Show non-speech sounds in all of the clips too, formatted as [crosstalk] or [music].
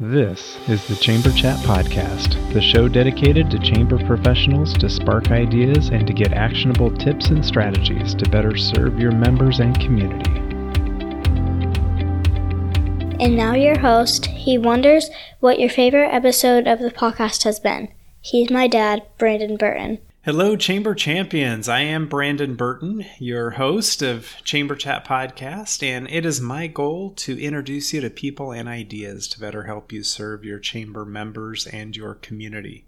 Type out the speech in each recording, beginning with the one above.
This is the Chamber Chat Podcast, the show dedicated to chamber professionals to spark ideas and to get actionable tips and strategies to better serve your members and community. And now, your host, he wonders what your favorite episode of the podcast has been. He's my dad, Brandon Burton. Hello, Chamber Champions. I am Brandon Burton, your host of Chamber Chat Podcast, and it is my goal to introduce you to people and ideas to better help you serve your chamber members and your community.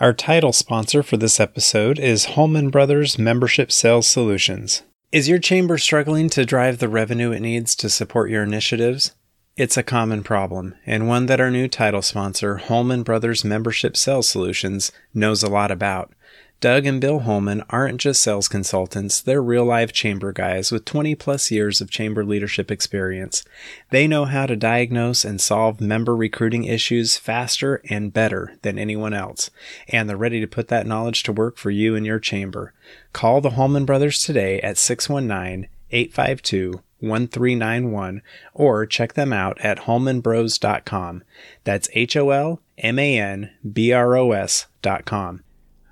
Our title sponsor for this episode is Holman Brothers Membership Sales Solutions. Is your chamber struggling to drive the revenue it needs to support your initiatives? It's a common problem, and one that our new title sponsor, Holman Brothers Membership Sales Solutions, knows a lot about. Doug and Bill Holman aren't just sales consultants, they're real life chamber guys with 20 plus years of chamber leadership experience. They know how to diagnose and solve member recruiting issues faster and better than anyone else, and they're ready to put that knowledge to work for you and your chamber. Call the Holman brothers today at 619 852 1391 or check them out at holmanbros.com. That's H O L M A N B R O S.com.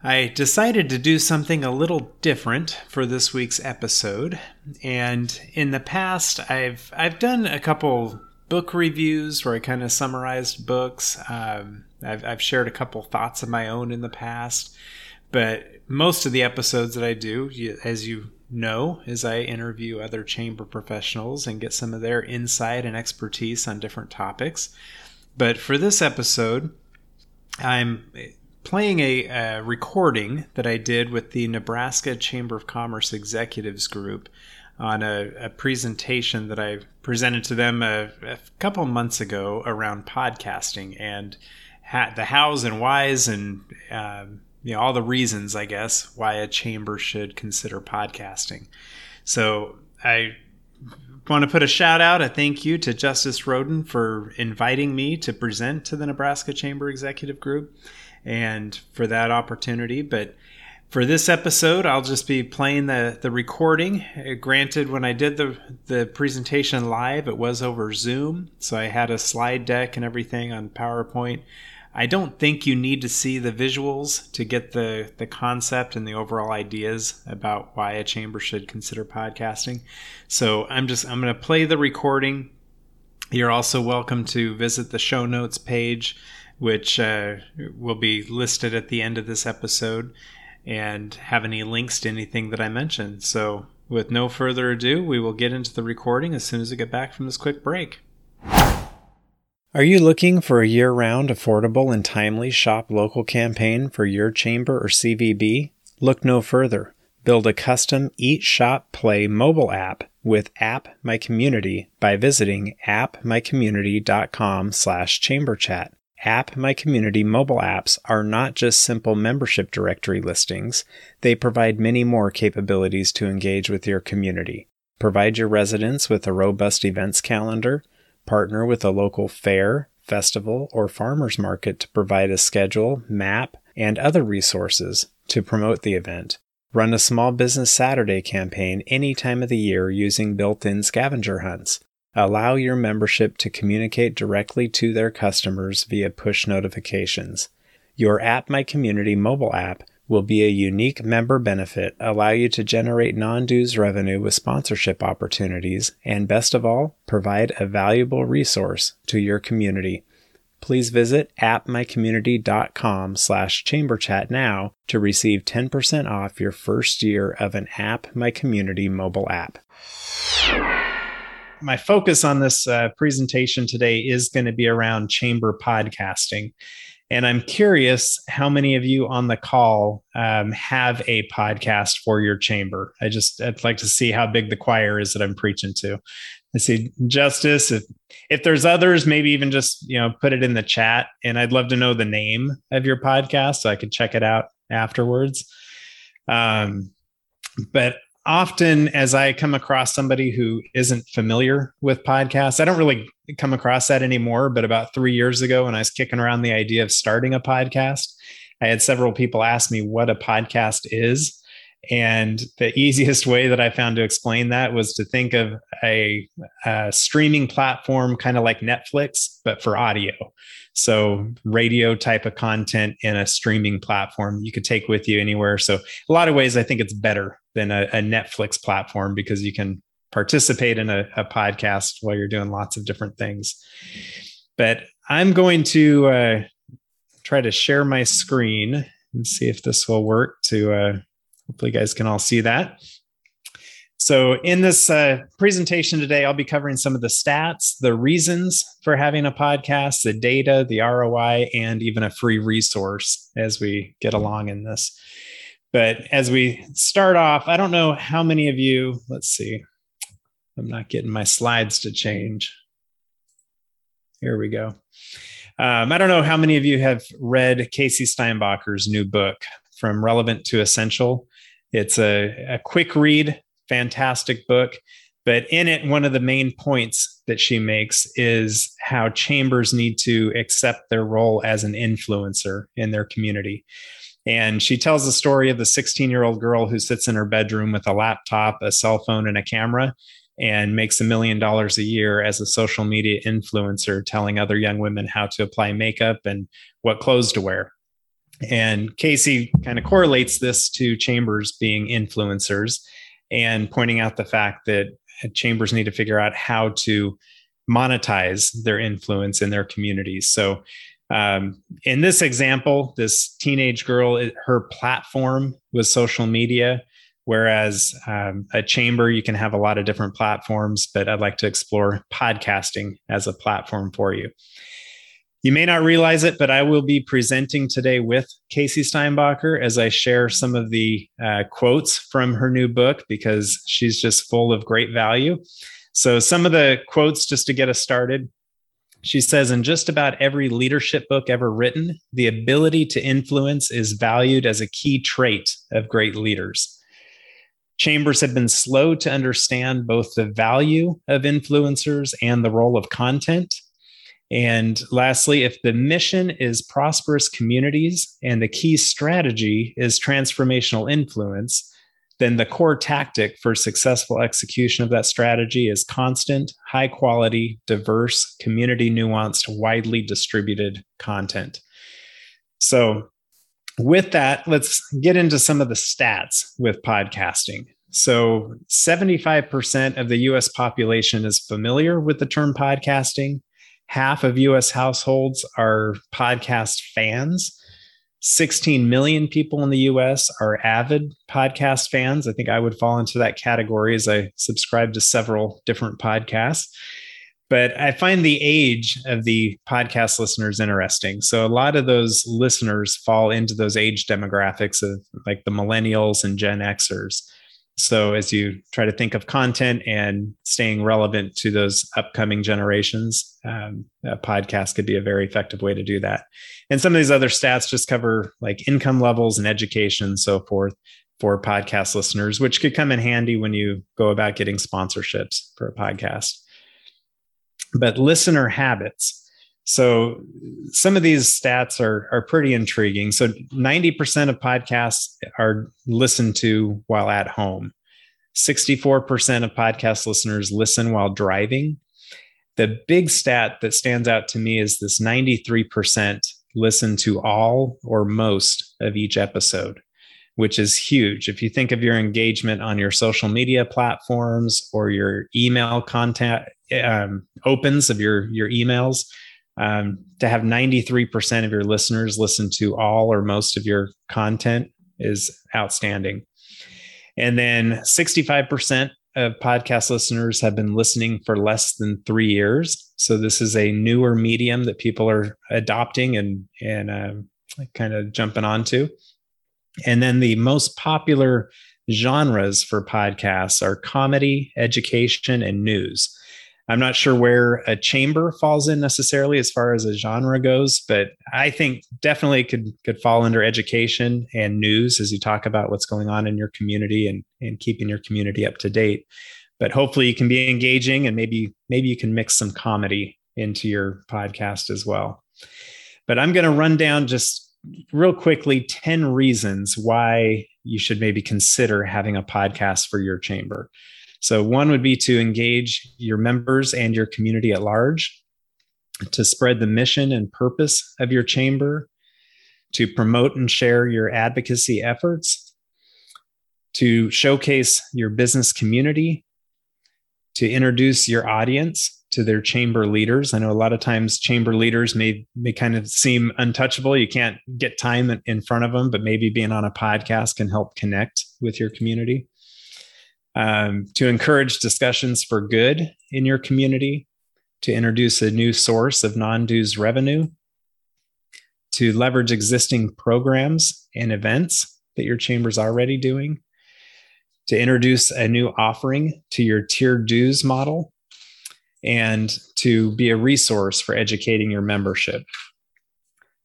I decided to do something a little different for this week's episode. And in the past, I've I've done a couple book reviews where I kind of summarized books. Um, I've, I've shared a couple thoughts of my own in the past, but most of the episodes that I do, as you know, is I interview other chamber professionals and get some of their insight and expertise on different topics. But for this episode, I'm playing a, a, recording that I did with the Nebraska Chamber of Commerce Executives Group on a, a presentation that I presented to them a, a couple months ago around podcasting and ha- the hows and whys and um, you know all the reasons, I guess, why a chamber should consider podcasting. So I want to put a shout out, a thank you to Justice Roden for inviting me to present to the Nebraska Chamber Executive Group and for that opportunity. But for this episode, I'll just be playing the, the recording. Uh, granted, when I did the, the presentation live, it was over Zoom. So I had a slide deck and everything on PowerPoint. I don't think you need to see the visuals to get the, the concept and the overall ideas about why a chamber should consider podcasting. So I'm just I'm going to play the recording. You're also welcome to visit the show notes page which uh, will be listed at the end of this episode and have any links to anything that I mentioned. So, with no further ado, we will get into the recording as soon as we get back from this quick break. Are you looking for a year round, affordable, and timely shop local campaign for your chamber or CVB? Look no further. Build a custom Eat Shop Play mobile app with App My Community by visiting appmycommunity.com slash chamberchat. App My Community mobile apps are not just simple membership directory listings, they provide many more capabilities to engage with your community. Provide your residents with a robust events calendar, partner with a local fair, festival, or farmers market to provide a schedule, map, and other resources to promote the event. Run a small business Saturday campaign any time of the year using built in scavenger hunts. Allow your membership to communicate directly to their customers via push notifications. Your App My Community mobile app will be a unique member benefit, allow you to generate non dues revenue with sponsorship opportunities, and best of all, provide a valuable resource to your community. Please visit appmycommunity.com slash chamberchat now to receive 10% off your first year of an App My Community mobile app my focus on this uh, presentation today is going to be around chamber podcasting. And I'm curious how many of you on the call um, have a podcast for your chamber. I just I'd like to see how big the choir is that I'm preaching to. I see Justice. If if there's others, maybe even just you know put it in the chat. And I'd love to know the name of your podcast so I could check it out afterwards. Um, but often as I come across somebody who isn't familiar with podcasts, I don't really come across that anymore. But about three years ago, when I was kicking around the idea of starting a podcast, I had several people ask me what a podcast is. And the [laughs] easiest way that I found to explain that was to think of a, a streaming platform kind of like Netflix, but for audio. So, radio type of content in a streaming platform you could take with you anywhere. So, a lot of ways, I think it's better than a, a Netflix platform because you can participate in a, a, podcast while you're doing lots of different things. But I'm going to uh, try to share my screen and see if this will work to uh, hopefully you guys can all see that. So in this uh, presentation today, I'll be covering some of the stats, the reasons for having a podcast, the data, the ROI, and even a free resource as we get along in this. But as we start off, I don't know how many of you, let's see, I'm not getting my slides to change. Here we go. Um, I don't know how many of you have read Casey Steinbacher's new book, From Relevant to Essential. It's a, a quick read, fantastic book. But in it, one of the main points that she makes is how chambers need to accept their role as an influencer in their community. And she tells the story of the 16 year old girl who sits in her bedroom with a laptop, a cell phone, and a camera and makes a million dollars a year as a social media influencer, telling other young women how to apply makeup and what clothes to wear. And Casey kind of correlates this to chambers being influencers and pointing out the fact that chambers need to figure out how to monetize their influence in their communities. So, um, in this example, this teenage girl, her platform was social media. Whereas um, a chamber, you can have a lot of different platforms, but I'd like to explore podcasting as a platform for you. You may not realize it, but I will be presenting today with Casey Steinbacher as I share some of the uh, quotes from her new book because she's just full of great value. So, some of the quotes just to get us started. She says, in just about every leadership book ever written, the ability to influence is valued as a key trait of great leaders. Chambers have been slow to understand both the value of influencers and the role of content. And lastly, if the mission is prosperous communities and the key strategy is transformational influence, then the core tactic for successful execution of that strategy is constant, high quality, diverse, community nuanced, widely distributed content. So, with that, let's get into some of the stats with podcasting. So, 75% of the US population is familiar with the term podcasting. Half of US households are podcast fans. 16 million people in the US are avid podcast fans. I think I would fall into that category as I subscribe to several different podcasts but I find the age of the podcast listeners interesting. So a lot of those listeners fall into those age demographics of like the millennials and Gen Xers. So as you try to think of content and staying relevant to those upcoming generations, um, a podcast could be a very effective way to do that. And some of these other stats just cover like income levels and education and so forth for podcast listeners, which could come in handy when you go about getting sponsorships for a podcast but listener habits. So some of these stats are are pretty intriguing. So 90% of podcasts are listened to while at home. 64% of podcast listeners listen while driving. The big stat that stands out to me is this 93% listen to all or most of each episode, which is huge. If you think of your engagement on your social media platforms or your email contact um, opens of your your emails um, to have 93% of your listeners listen to all or most of your content is outstanding. And then 65% of podcast listeners have been listening for less than three years. So this is a newer medium that people are adopting and and um, kind of jumping onto. And then the most popular genres for podcasts are comedy education and news I'm not sure where a chamber falls in necessarily as far as a genre goes, but I think definitely could could fall under education and news as you talk about what's going on in your community and and keeping your community up to date. But hopefully you can be engaging and maybe maybe you can mix some comedy into your podcast as well. But I'm going to run down just real quickly 10 reasons why you should maybe consider having a podcast for your chamber. So, one would be to engage your members and your community at large, to spread the mission and purpose of your chamber, to promote and share your advocacy efforts, to showcase your business community, to introduce your audience to their chamber leaders. I know a lot of times chamber leaders may may kind of seem untouchable. You can't get time in front of them, but maybe being on a podcast can help connect with your community. Um, to encourage discussions for good in your community, to introduce a new source of non dues revenue, to leverage existing programs and events that your chamber is already doing, to introduce a new offering to your tiered dues model, and to be a resource for educating your membership.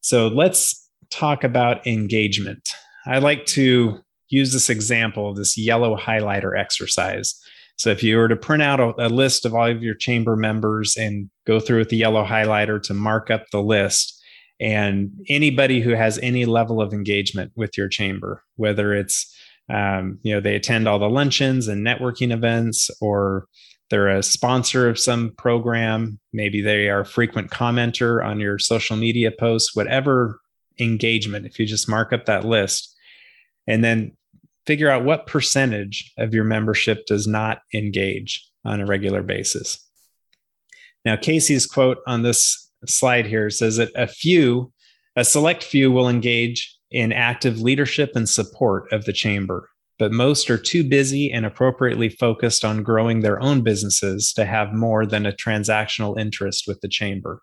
So let's talk about engagement. I like to use this example of this yellow highlighter exercise. So if you were to print out a, a, list of all of your chamber members and go through with the yellow highlighter to mark up the list, and anybody who has any level of engagement with your chamber, whether it's um, you know they attend all the luncheons and networking events, or they're a sponsor of some program, maybe they are a frequent commenter on your social media posts, whatever engagement. If you just mark up that list, and then figure out what percentage of your membership does not engage on a regular basis. Now, Casey's quote on this slide here says that a few, a select few will engage in active leadership and support of the chamber, but most are too busy and appropriately focused on growing their own businesses to have more than a transactional interest with the chamber.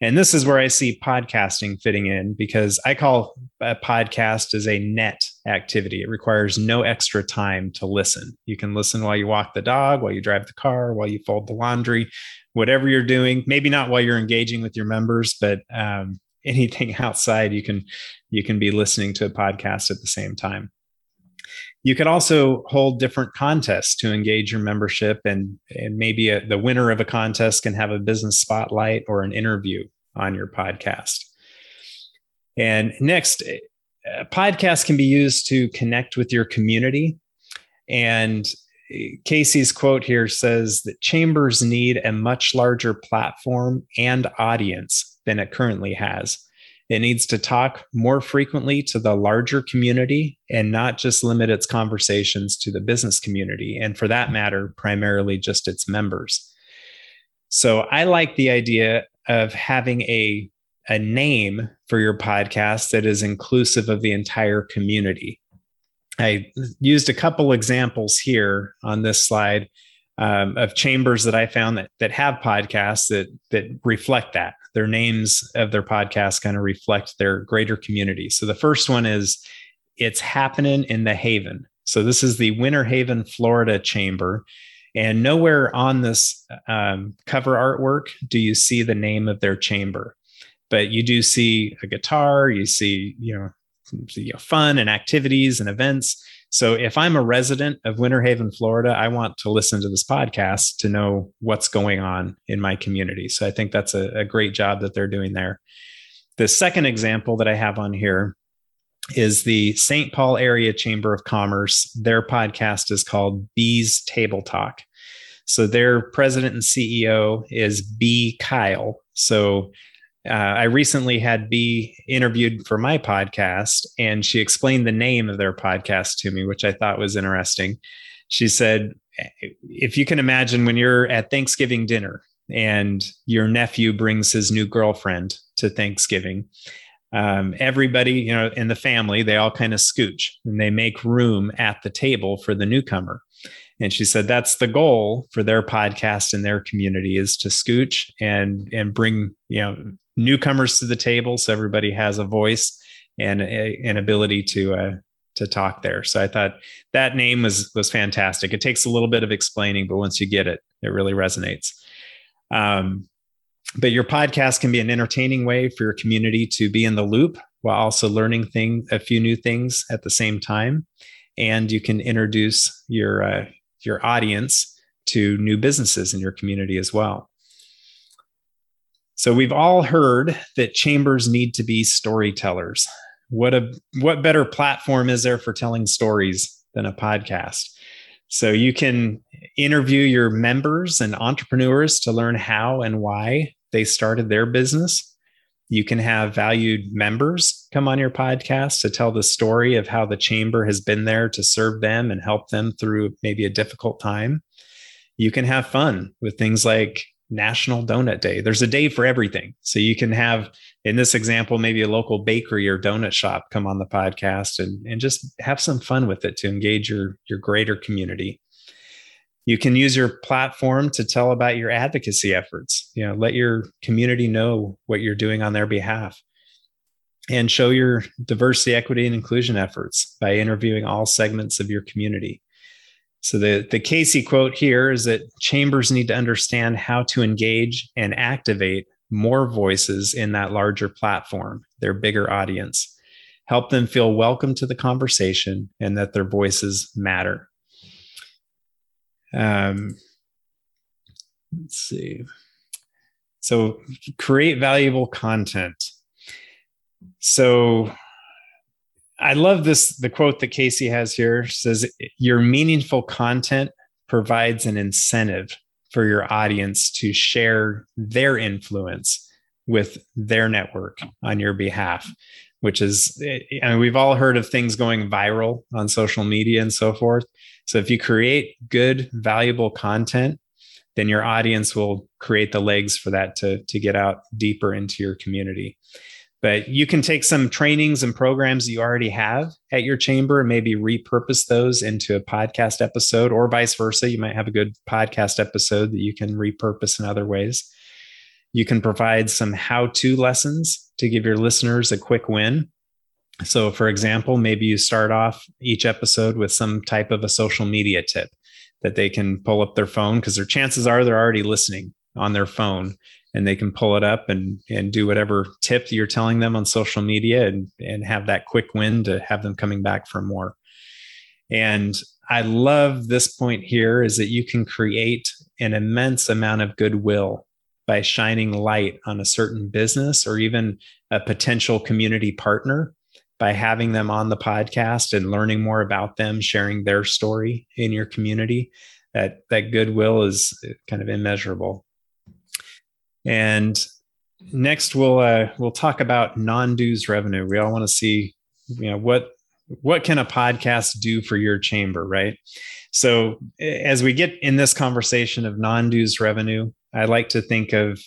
And this is where I see podcasting fitting in because I call a podcast as a net activity. It requires no extra time to listen. You can listen while you walk the dog, while you drive the car, while you fold the laundry, whatever you're doing. Maybe not while you're engaging with your members, but um, [laughs] anything outside, you can you can be listening to a podcast at the same time. You could also hold different contests to engage your membership, and, and maybe a, the winner of a contest can have a business spotlight or an interview on your podcast. And next, eh, a podcast can be used to connect with your community. And eh, Casey's quote here says that chambers need a much larger platform and audience than it currently has. It needs to talk more frequently to the larger community and not just limit its conversations to the business community. And for that matter, primarily just its members. So I like the idea of having a, a name for your podcast that is inclusive of the entire community. I used a couple examples here on this slide um, of chambers that I found that that have podcasts that that reflect that. Their names of their podcast kind of reflect their greater community. So the first one is it's happening in the Haven. So this is the Winter Haven, Florida chamber. And nowhere on this um, cover artwork do you see the name of their chamber, but you do see a guitar. You see, you know, you know fun and activities and events. So if I'm a resident of Winter Haven, Florida, I want to listen to this podcast to know what's going on in my community. So I think that's a, a great job that they're doing there. The second example that I have on here is the St. Paul Area Chamber of Commerce. Their podcast is called B's Table Talk. So their president and CEO is B. Kyle. So uh, I recently had B interviewed for my podcast, and she explained the name of their podcast to me, which I thought was interesting. She said, if you can imagine when you're at Thanksgiving dinner and your nephew brings his new girlfriend to Thanksgiving, um, everybody, you know, in the family, they all kind of scooch and they make room at the table for the newcomer. And she said that's the goal for their podcast and their community is to scooch and and bring you know newcomers to the table so everybody has a voice and an ability to uh, to talk there. So I thought that name was was fantastic. It takes a little bit of explaining, but once you get it, it really resonates. Um, but your podcast can be an entertaining way for your community to be in the loop while also learning thing a few new things at the same time, and you can introduce your uh, your audience to new businesses in your community as well. So we've all heard that chambers need to be storytellers. What a what better platform is there for telling stories than a podcast? So you can interview your members and entrepreneurs to learn how and why they started their business. You can have valued members come on your podcast to tell the story of how the chamber has been there to serve them and help them through maybe a difficult time. You can have fun with things like National Donut Day. There's a day for everything. So you can have, in this example, maybe a local bakery or donut shop come on the podcast and, and just have some fun with it to engage your, your greater community. You can use your platform to tell about your advocacy efforts. You know, let your community know what you're doing on their behalf. And show your diversity, equity, and inclusion efforts by interviewing all segments of your community. So the, the Casey quote here is that chambers need to understand how to engage and activate more voices in that larger platform, their bigger audience. Help them feel welcome to the conversation and that their voices matter. Um, let's see. So create valuable content. So I love this. The quote that Casey has here says, Your meaningful content provides an incentive for your audience to share their influence with their network on your behalf, which is, I mean, we've all heard of things going viral on social media and so forth. So if you create good, valuable content, then your audience will create the legs for that to, to get out deeper into your community. But you can take some trainings and programs you already have at your chamber and maybe repurpose those into a podcast episode or vice versa. You might have a good podcast episode that you can repurpose in other ways. You can provide some how to lessons to give your listeners a quick win. So, for example, maybe you start off each episode with some type of a social media tip that they can pull up their phone because their chances are they're already listening on their phone and they can pull it up and and do whatever tip you're telling them on social media and and have that quick win to have them coming back for more. And i love this point here is that you can create an immense amount of goodwill by shining light on a certain business or even a potential community partner by having them on the podcast and learning more about them sharing their story in your community. That that goodwill is kind of immeasurable and next, we'll uh, we'll talk about non-dues revenue. We all want to see, you know, what what can a podcast do for your chamber, right? So as we get in this conversation of non-dues revenue, I like to think of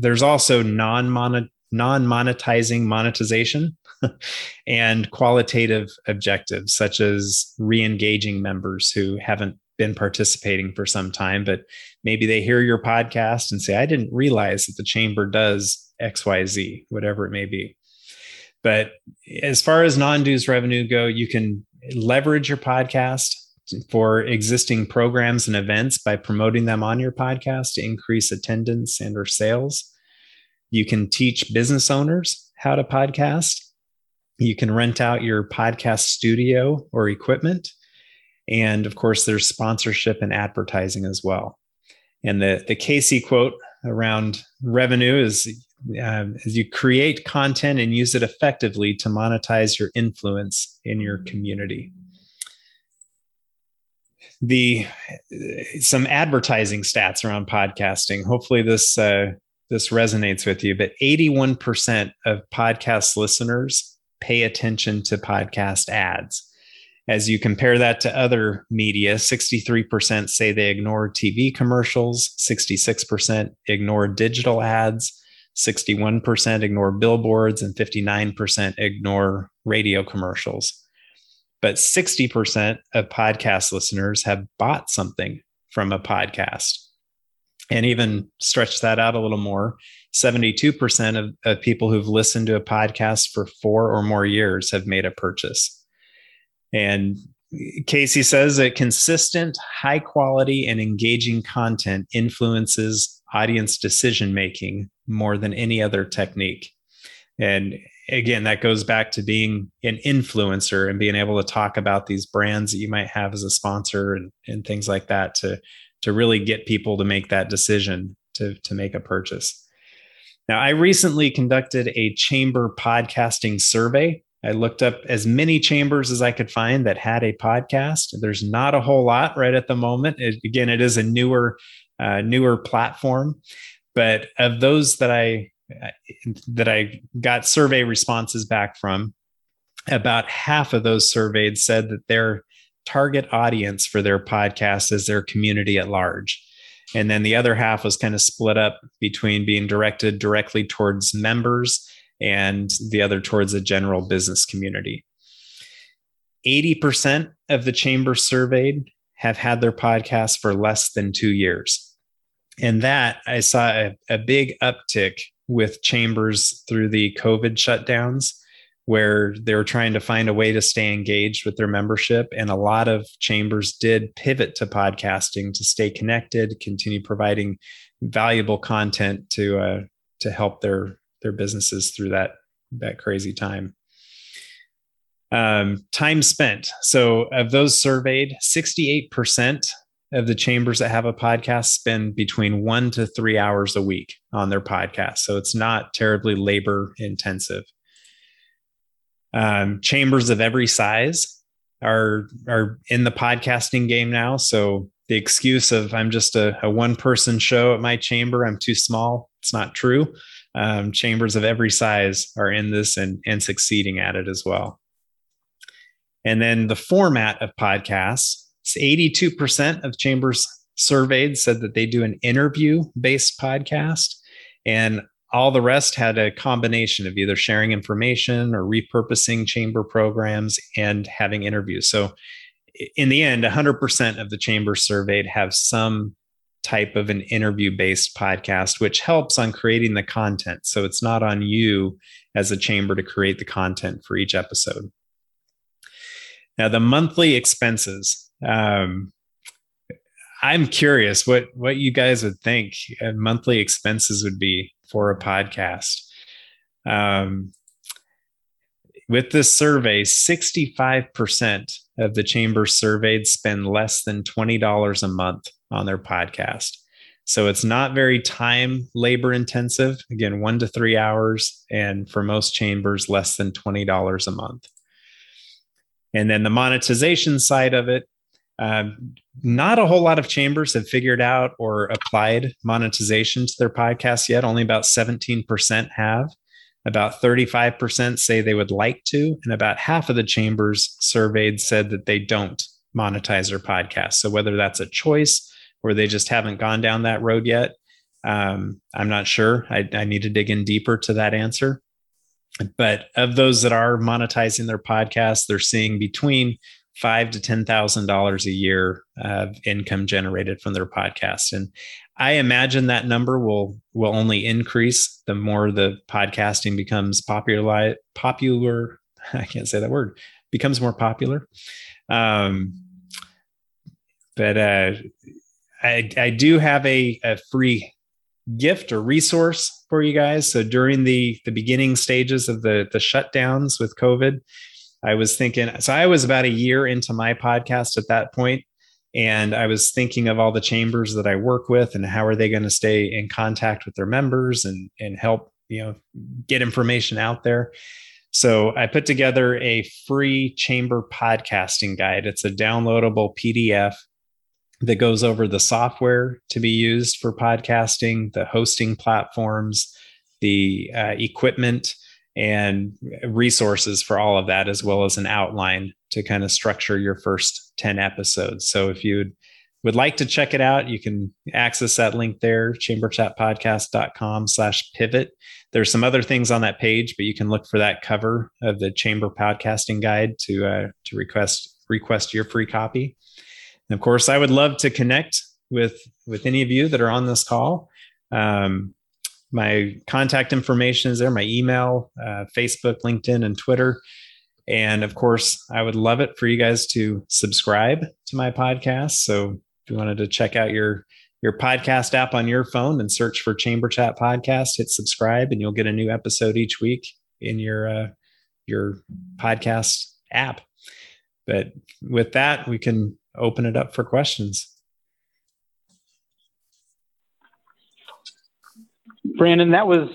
there's also non-monet non-monetizing monetization [laughs] and qualitative objectives such as re-engaging members who haven't been participating for some time, but maybe they hear your podcast and say, I didn't realize that the chamber does XYZ, whatever it may be. But as far as non dues revenue go, you can leverage your podcast for existing programs and events by promoting them on your podcast to increase attendance and or sales. You can teach business owners how to podcast. You can rent out your podcast studio or equipment and of course, there's sponsorship and advertising as well. And the, the Casey quote around revenue is uh, as you create content and use it effectively to monetize your influence in your community. The some advertising stats around podcasting. Hopefully, this uh, this resonates with you. But 81% of podcast listeners pay attention to podcast ads. As you compare that to other media, 63% say they ignore TV commercials, 66% ignore digital ads, 61% ignore billboards, and 59% ignore radio commercials. But 60% of podcast listeners have bought something from a podcast. And even stretch that out a little more 72% of, of people who've listened to a podcast for four or more years have made a purchase. And Casey says that consistent, high quality, and engaging content influences audience decision making more than any other technique. And again, that goes back to being an influencer and being able to talk about these brands that you might have as a sponsor and, and things like that to, to really get people to make that decision to, to make a purchase. Now, I recently conducted a chamber podcasting survey. I looked up as many chambers as I could find that had a podcast. There's not a whole lot right at the moment. It, again, it is a newer, uh, newer platform, but of those that I that I got survey responses back from, about half of those surveyed said that their target audience for their podcast is their community at large. And then the other half was kind of split up between being directed directly towards members and the other towards the general business community. 80% of the chamber surveyed have had their podcast for less than two years. And that I saw a, a big uptick with chambers through the COVID shutdowns where they were trying to find a way to stay engaged with their membership. And a lot of chambers did pivot to podcasting to stay connected, continue providing valuable content to uh, to help their their businesses through that that crazy time. Um, time spent. So of those surveyed, 68% of the chambers that have a podcast spend between one to three hours a week on their podcast. So it's not terribly labor intensive um, chambers of every size are are in the podcasting game now. So the excuse of I'm just a, a one person show at my chamber, I'm too small. It's not true. Um, chambers of every size are in this and and succeeding at it as well. And then the format of podcasts, 82% of chambers surveyed said that they do an interview based podcast. And all the rest had a combination of either sharing information or repurposing chamber programs and having interviews. So, in the end, 100% of the chambers surveyed have some type of an interview based podcast, which helps on creating the content. So, it's not on you as a chamber to create the content for each episode. Now, the monthly expenses. Um, I'm curious what what you guys would think monthly expenses would be for a podcast. Um, with this survey, 65% of the chambers surveyed spend less than $20 a month on their podcast. So it's not very time labor intensive. Again, one to three hours. And for most chambers, less than $20 a month. And then the monetization side of it, um, not a whole lot of chambers have figured out or applied monetization to their podcast yet. Only about 17% have. About 35% say they would like to. And about half of the chambers surveyed said that they don't monetize their podcast. So whether that's a choice or they just haven't gone down that road yet, um, I'm not sure. I, I need to dig in deeper to that answer. But of those that are monetizing their podcast, they're seeing between five to ten thousand dollars a year of income generated from their podcast and i imagine that number will will only increase the more the podcasting becomes popular popular [laughs] i can't say that word becomes more popular. Um, but uh, I, I do have a, a free gift or resource for you guys. So during the the beginning stages of the the shutdowns with covid I was thinking, so I was about a year into my podcast at that point, and I was thinking of all the chambers that I work with and how are they going to stay in contact with their members and and help you know get information out there. So I put together a free chamber podcasting guide. It's a downloadable PDF that goes over the software to be used for podcasting, the hosting platforms, the uh, equipment and resources for all of that, as well as an outline to kind of structure your first 10 episodes. So if you would like to check it out, you can access that link there, chamberchatpodcast.com slash pivot. There's some other things on that page, but you can look for that cover of the chamber podcasting guide to uh, to request request your free copy. And of course, I would love to connect with with any of you that are on this call. Um, my contact information is there my email uh, facebook linkedin and twitter. And of course i would love it for you guys to subscribe to my podcast. So if you wanted to check out your your podcast app on your phone and search for chamber chat podcast hit subscribe and you'll get a new episode each week in your uh, your podcast app. But with that we can open it up for questions Brandon, that was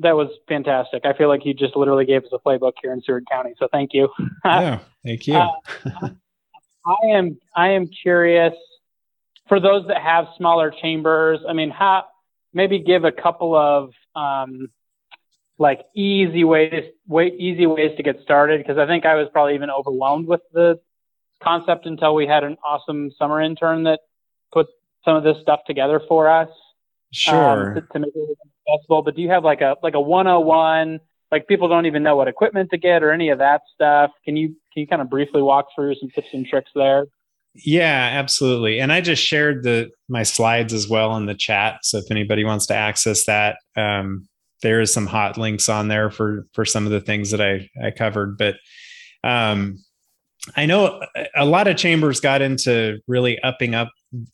that was fantastic. I feel like you just literally gave us a playbook here in Seward County. So thank you. [laughs] yeah, thank you. Uh, I am I am curious for those that have smaller chambers. I mean, how maybe give a couple of um, like easy ways way easy ways to get started because I think I was probably even overwhelmed with the concept until we had an awesome summer intern that put some of this stuff together for us. Sure. Um, to, to, make it accessible. But do you have like a like a 101? Like people don't even know what equipment to get or any of that stuff. Can you can you kind of briefly walk through some tips and tricks there? Yeah, absolutely. And I just shared the my slides as well in the chat. So if anybody wants to access that, um, there is some hot links on there for for some of the things that I I covered. But um, I know a lot of chambers got into really upping up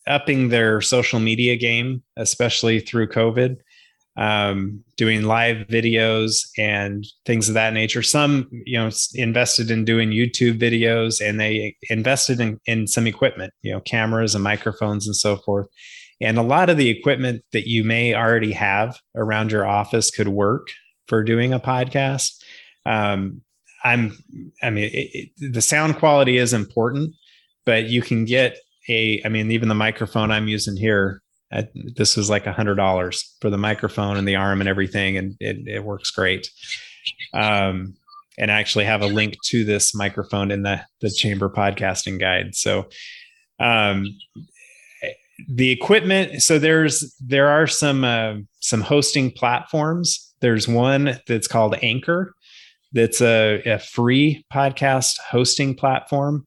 upping their social media game, especially through COVID, um, doing live videos and things of that nature. Some, you know, invested in doing YouTube videos and they invested in, in some equipment, you know, cameras and microphones and so forth. And a lot of the equipment that you may already have around your office could work for doing a podcast. Um, I'm, I mean, it, it, the sound quality is important, but you can get a, I mean, even the microphone I'm using here, uh, this was like a hundred dollars for the microphone and the arm and everything, and it, it works great. Um, and I actually have a link to this microphone in the the chamber podcasting guide. So, um, the equipment. So there's there are some uh, some hosting platforms. There's one that's called Anchor. That's a, a free podcast hosting platform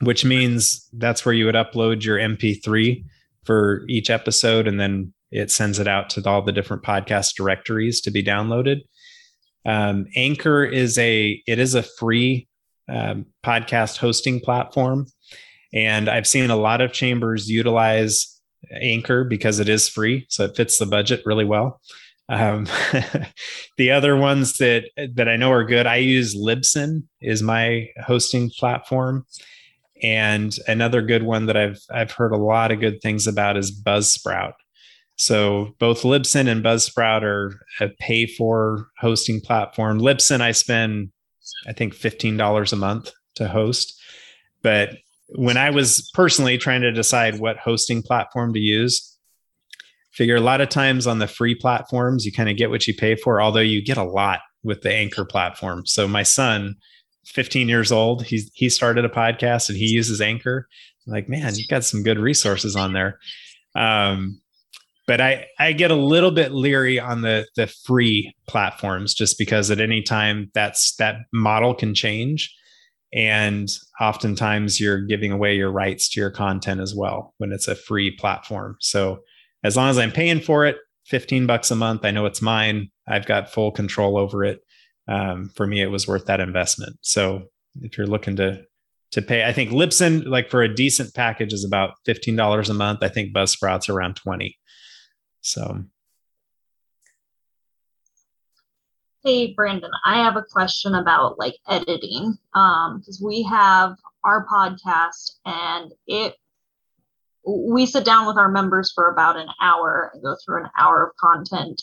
which means that's where you would upload your MP3 for each episode, and then it sends it out to all the different podcast directories to be downloaded. Um, Anchor is a it is a free um, podcast hosting platform, and I've seen a lot of chambers utilize Anchor because it is free, so it fits the budget really well. Um, [laughs] the other ones that that I know are good, I use Libsyn is my hosting platform, and another good one that I've I've heard a lot of good things about is Buzzsprout. So both Libsyn and Buzzsprout are a pay for hosting platform. Libsyn I spend I think $15 a month to host. But when I was personally trying to decide what hosting platform to use, figure a lot of times on the free platforms you kind of get what you pay for, although you get a lot with the Anchor platform. So my son 15 years old. He's he started a podcast and he uses Anchor. I'm like, man, you've got some good resources on there. Um, but I I get a little bit leery on the the free platforms just because at any time that's that model can change. And oftentimes you're giving away your rights to your content as well when it's a free platform. So as long as I'm paying for it, 15 bucks a month, I know it's mine. I've got full control over it um, for me, it was worth that investment. So if you're looking to to pay, I think Libsyn, like for a decent package, is about fifteen dollars a month. I think Buzzsprout's around twenty. So. Hey Brandon, I have a question about like editing. Um, because we have our podcast and it we sit down with our members for about an hour and go through an hour of content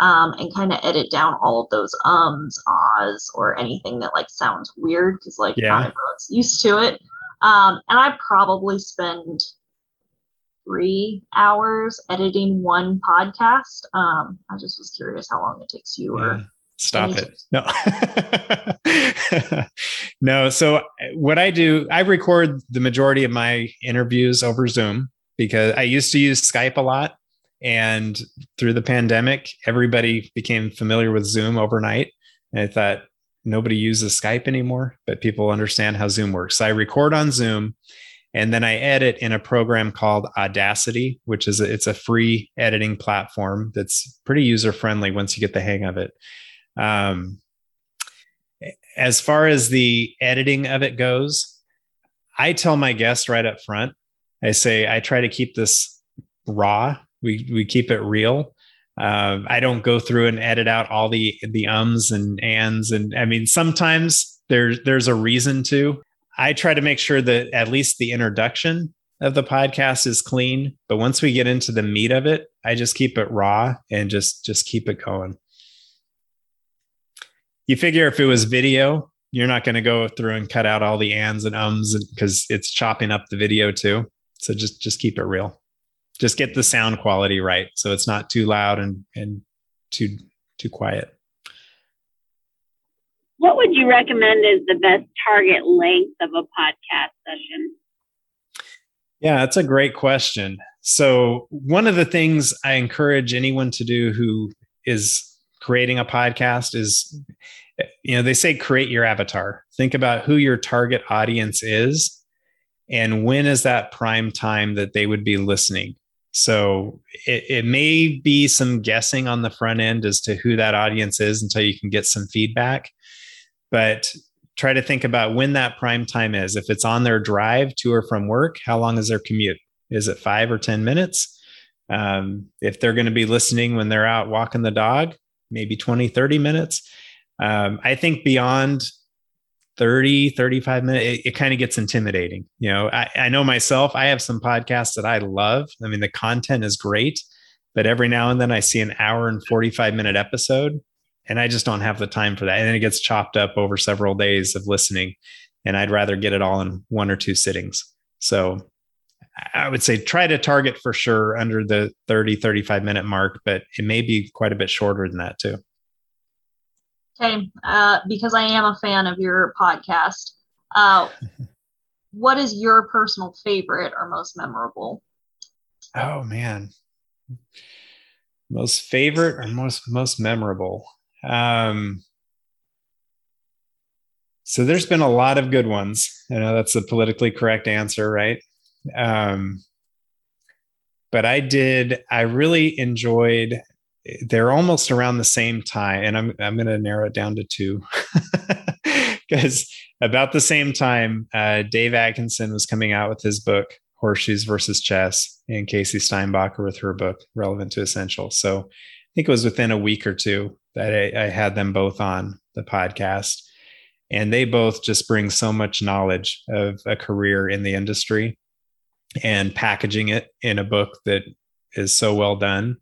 um, and kind of edit down all of those ums, ahs, or anything that like sounds weird because like yeah. not everyone's used to it. Um, and I probably spend three hours editing one podcast. Um, I just was curious how long it takes you yeah. or stop it no [laughs] no so what i do i record the majority of my interviews over zoom because i used to use skype a lot and through the pandemic, everybody became familiar with Zoom overnight. And I thought nobody uses Skype anymore, but people understand how Zoom works. So I record on Zoom and then I edit in a program called Audacity, which is a, it's a free editing platform that's pretty user friendly once you get the hang of it. Um, as far as the editing of it goes, I tell my guests right up front, I say I try to keep this raw we we keep it real. Uh, I don't go through and edit out all the the ums and ands, and I mean sometimes there's there's a reason to. I try to make sure that at least the introduction of the podcast is clean, but once we get into the meat of it, I just keep it raw and just just keep it going. you figure if it was video, you're not going to go through and cut out all the ands and ums because it's chopping up the video too. So just just keep it real. Just get the sound quality right so it's not too loud and and too too quiet. What would you recommend is the best target length of a podcast session? Yeah, that's a great question. So, one of the things I encourage anyone to do who is creating a podcast is you know, they say create your avatar. Think about who your target audience is and when is that prime time that they would be listening. So, it, it may be some guessing on the front end as to who that audience is until you can get some feedback. But try to think about when that prime time is. If it's on their drive to or from work, how long is their commute? Is it five or 10 minutes? Um, if they're going to be listening when they're out walking the dog, maybe 20, 30 minutes. Um, I think beyond 30, 35 minutes, it, it kind of gets intimidating. You know, I, I know myself, I have some podcasts that I love. I mean, the content is great, but every now and then I see an hour and 45 minute episode and I just don't have the time for that. And then it gets chopped up over several days of listening. And I'd rather get it all in one or two sittings. So I would say try to target for sure under the 30, 35 minute mark, but it may be quite a bit shorter than that too. Okay. Uh, because I am a fan of your podcast, uh, [laughs] what is your personal favorite or most memorable? Oh, man. Most favorite or most most memorable. Um, so there's been a lot of good ones. I know that's the politically correct answer, right? Um, but I did, I really enjoyed, they're almost around the same time. And I'm, I'm going to narrow it down to two [laughs] because about the same time, uh, Dave Atkinson was coming out with his book, Horseshoes versus Chess, and Casey Steinbacher with her book, Relevant to Essential. So I think it was within a week or two that I, I had them both on the podcast. And they both just bring so much knowledge of a career in the industry and packaging it in a book that is so well done.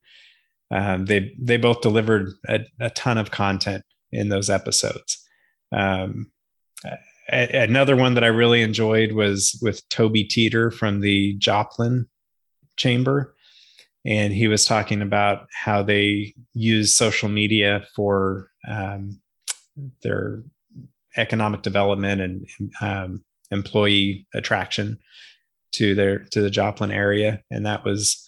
Um, they they both delivered a, a, ton of content in those episodes. Um, a, another one that I really enjoyed was with Toby Teeter from the Joplin Chamber, and he was talking about how they use social media for um, their economic development and um, employee attraction to their to the Joplin area, and that was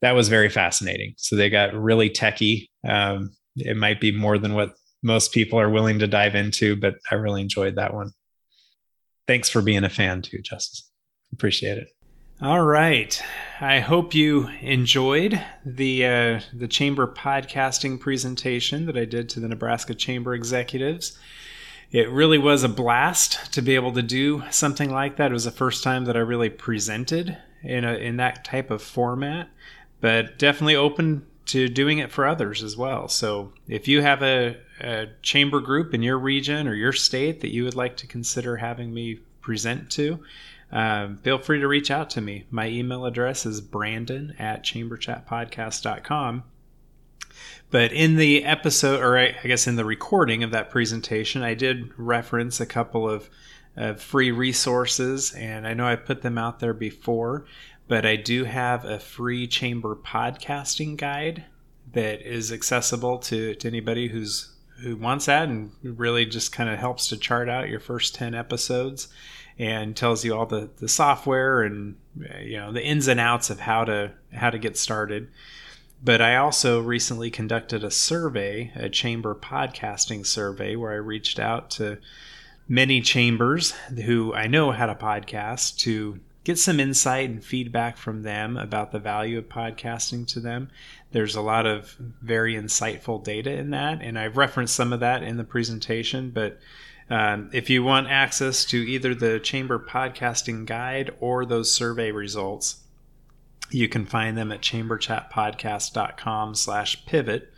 that was very fascinating. So they got really techy. Um, it might be more than what most people are willing to dive into, but I really enjoyed that one. Thanks for being a fan too, Justice. Appreciate it. All right. I hope you enjoyed the uh, the chamber podcasting presentation that I did to the Nebraska Chamber executives it really was a blast to be able to do something like that. It was the first time that I really presented in a, in that type of format, but definitely open to doing it for others as well. So if you have a, a chamber group in your region or your state that you would like to consider having me present to, um, feel free to reach out to me. My email address is brandon at chamberchatpodcast.com. But in the episode, or I guess in the recording of that presentation, I did reference a couple of, of free resources, and I know I put them out there before, but I do have a free chamber podcasting guide that is accessible to, to anybody who's who wants that and really just kind of helps to chart out your first 10 episodes and tells you all the, the software and you know the ins and outs of how to how to get started. But I also recently conducted a survey, a chamber podcasting survey, where I reached out to many chambers who I know had a podcast to get some insight and feedback from them about the value of podcasting to them. There's a lot of very insightful data in that, and I've referenced some of that in the presentation. But um, if you want access to either the Chamber Podcasting Guide or those survey results, you can find them at chamberchatpodcast.com slash pivot.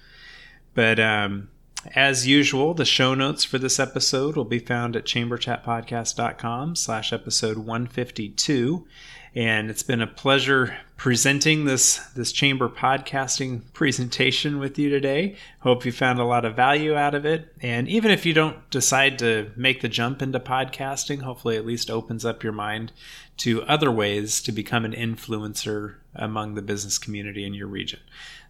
But um, as usual, the show notes for this episode will be found at chamberchatpodcast.com slash episode 152. And it's been a pleasure presenting this this chamber podcasting presentation with you today. Hope you found a lot of value out of it. And even if you don't decide to make the jump into podcasting, hopefully at least opens up your mind to other ways to become an influencer among the business community in your region.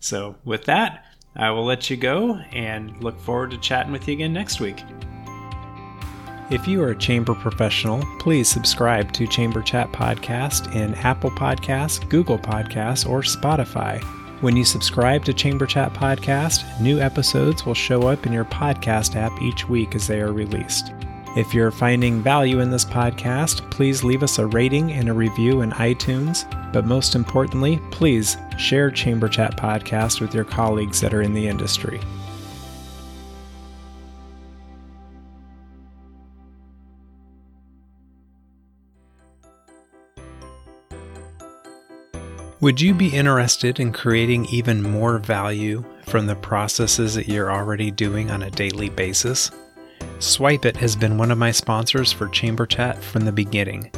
So with that, I will let you go and look forward to chatting with you again next week. If you are a chamber professional, please subscribe to Chamber Chat Podcast in Apple Podcasts, Google Podcasts, or Spotify. When you subscribe to Chamber Chat Podcast, new episodes will show up in your podcast app each week as they are released. If you're finding value in this podcast, please leave us a rating and a review in iTunes. But most importantly, please share Chamber Chat Podcast with your colleagues that are in the industry. Would you be interested in creating even more value from the processes that you're already doing on a daily basis? SwipeIt has been one of my sponsors for Chamber Chat from the beginning.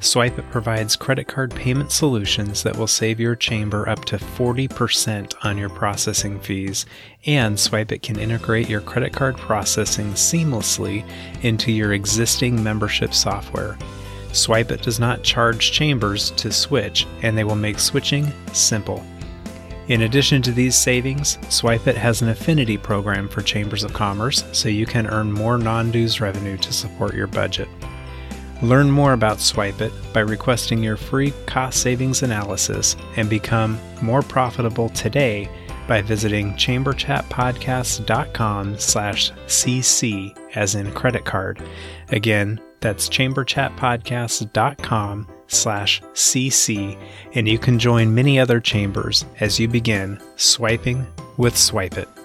SwipeIt provides credit card payment solutions that will save your chamber up to 40% on your processing fees, and SwipeIt can integrate your credit card processing seamlessly into your existing membership software. SwipeIt does not charge chambers to switch, and they will make switching simple. In addition to these savings, SwipeIt has an affinity program for chambers of commerce so you can earn more non dues revenue to support your budget. Learn more about SwipeIt by requesting your free cost savings analysis and become more profitable today by visiting chamberchatpodcast.com slash cc as in credit card. Again, that's chamberchatpodcast.com slash cc and you can join many other chambers as you begin swiping with SwipeIt.